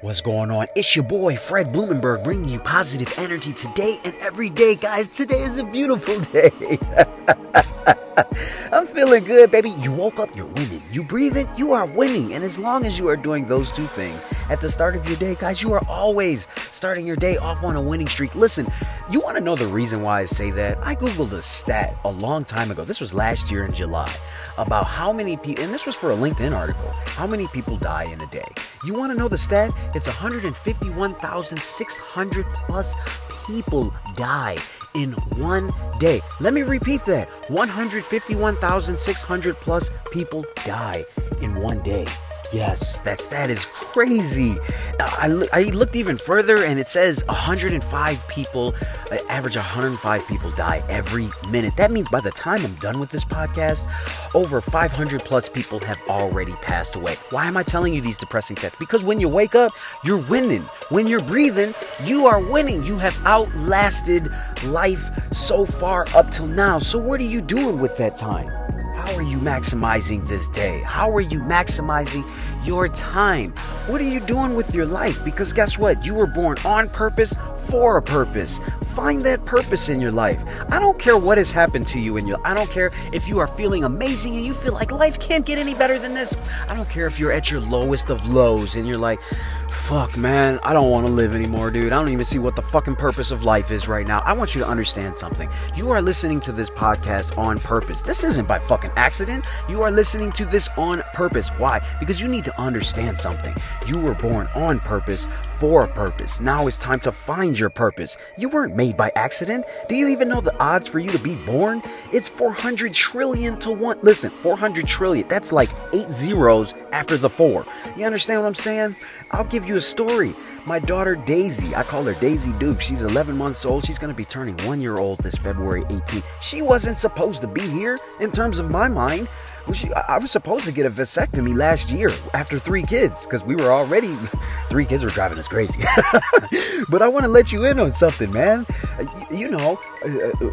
What's going on? It's your boy Fred Blumenberg bringing you positive energy today and every day, guys. Today is a beautiful day. I'm feeling good, baby. You woke up, you're winning. You breathe it, you are winning. And as long as you are doing those two things at the start of your day, guys, you are always starting your day off on a winning streak. Listen, you want to know the reason why I say that? I Googled a stat a long time ago. This was last year in July about how many people, and this was for a LinkedIn article, how many people die in a day. You want to know the stat? It's 151,600 plus people die in one day. Let me repeat that 151,600 plus people die in one day. Yes, that stat is crazy. Uh, I, I looked even further and it says 105 people, uh, average 105 people die every minute. That means by the time I'm done with this podcast, over 500 plus people have already passed away. Why am I telling you these depressing stats? Because when you wake up, you're winning. When you're breathing, you are winning. You have outlasted life so far up till now. So, what are you doing with that time? How are you maximizing this day? How are you maximizing your time? What are you doing with your life? Because guess what? You were born on purpose for a purpose. Find that purpose in your life. I don't care what has happened to you in your I don't care if you are feeling amazing and you feel like life can't get any better than this. I don't care if you're at your lowest of lows and you're like, fuck man, I don't want to live anymore, dude. I don't even see what the fucking purpose of life is right now. I want you to understand something. You are listening to this podcast on purpose. This isn't by fucking accident. You are listening to this on purpose. Why? Because you need to understand something. You were born on purpose for a purpose. Now it's time to find your purpose. You weren't made by accident. Do you even know the odds for you to be born? It's 400 trillion to 1. Listen, 400 trillion. That's like 8 zeros after the 4. You understand what I'm saying? I'll give you a story. My daughter Daisy, I call her Daisy Duke. She's 11 months old. She's going to be turning 1 year old this February 18th. She wasn't supposed to be here in terms of my mind. I was supposed to get a vasectomy last year after three kids because we were already three kids were driving us crazy. but I want to let you in on something, man. You know,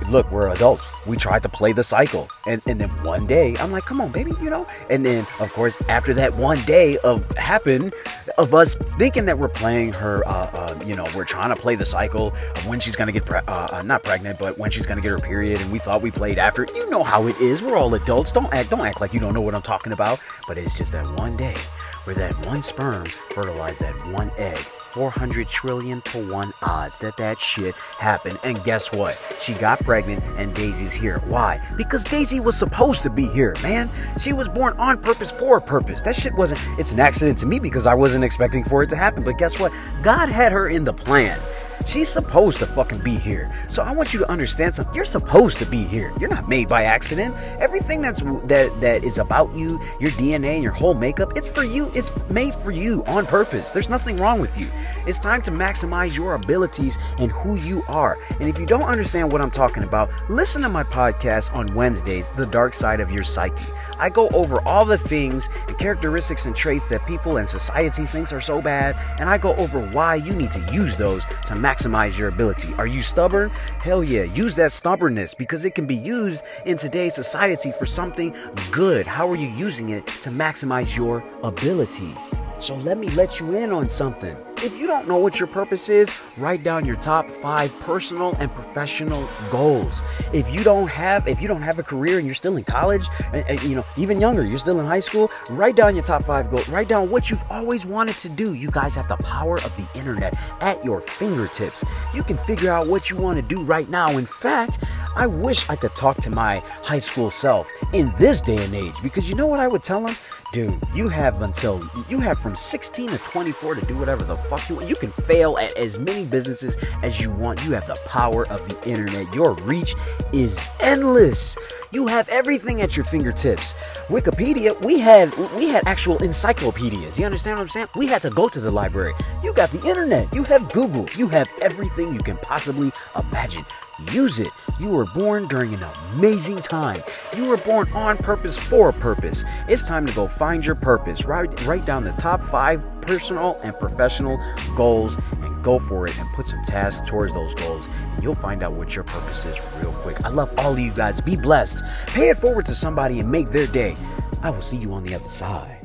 look, we're adults. We tried to play the cycle, and and then one day I'm like, come on, baby, you know. And then of course after that one day of happen of us thinking that we're playing her, uh, uh, you know, we're trying to play the cycle of when she's gonna get pre- uh, uh, not pregnant, but when she's gonna get her period, and we thought we played after. You know how it is. We're all adults. Don't act. Don't act like you don't know what I'm talking about. But it's just that one day where that one sperm fertilized that one egg 400 trillion to 1 odds that that shit happened. And guess what? She got pregnant and Daisy's here. Why? Because Daisy was supposed to be here, man. She was born on purpose for a purpose. That shit wasn't, it's an accident to me because I wasn't expecting for it to happen. But guess what? God had her in the plan. She's supposed to fucking be here. So I want you to understand something. You're supposed to be here. You're not made by accident. Everything that's that that is about you, your DNA and your whole makeup, it's for you. It's made for you on purpose. There's nothing wrong with you. It's time to maximize your abilities and who you are. And if you don't understand what I'm talking about, listen to my podcast on Wednesdays, The Dark Side of Your Psyche. I go over all the things and characteristics and traits that people and society thinks are so bad, and I go over why you need to use those to maximize your ability. Are you stubborn? Hell yeah, use that stubbornness because it can be used in today's society for something good. How are you using it to maximize your abilities? So let me let you in on something. If you don't know what your purpose is, write down your top 5 personal and professional goals. If you don't have if you don't have a career and you're still in college, and, and, you know, even younger, you're still in high school, write down your top 5 goals. Write down what you've always wanted to do. You guys have the power of the internet at your fingertips. You can figure out what you want to do right now. In fact, I wish I could talk to my high school self in this day and age because you know what I would tell him? You have until you have from 16 to 24 to do whatever the fuck you want. You can fail at as many businesses as you want. You have the power of the internet. Your reach is endless. You have everything at your fingertips. Wikipedia, we had we had actual encyclopedias. You understand what I'm saying? We had to go to the library. You got the internet. You have Google. You have everything you can possibly imagine. Use it. You were born during an amazing time. You were born on purpose for a purpose. It's time to go find your purpose. Write, write down the top five personal and professional goals and go for it and put some tasks towards those goals. And you'll find out what your purpose is real quick. I love all of you guys. Be blessed. Pay it forward to somebody and make their day. I will see you on the other side.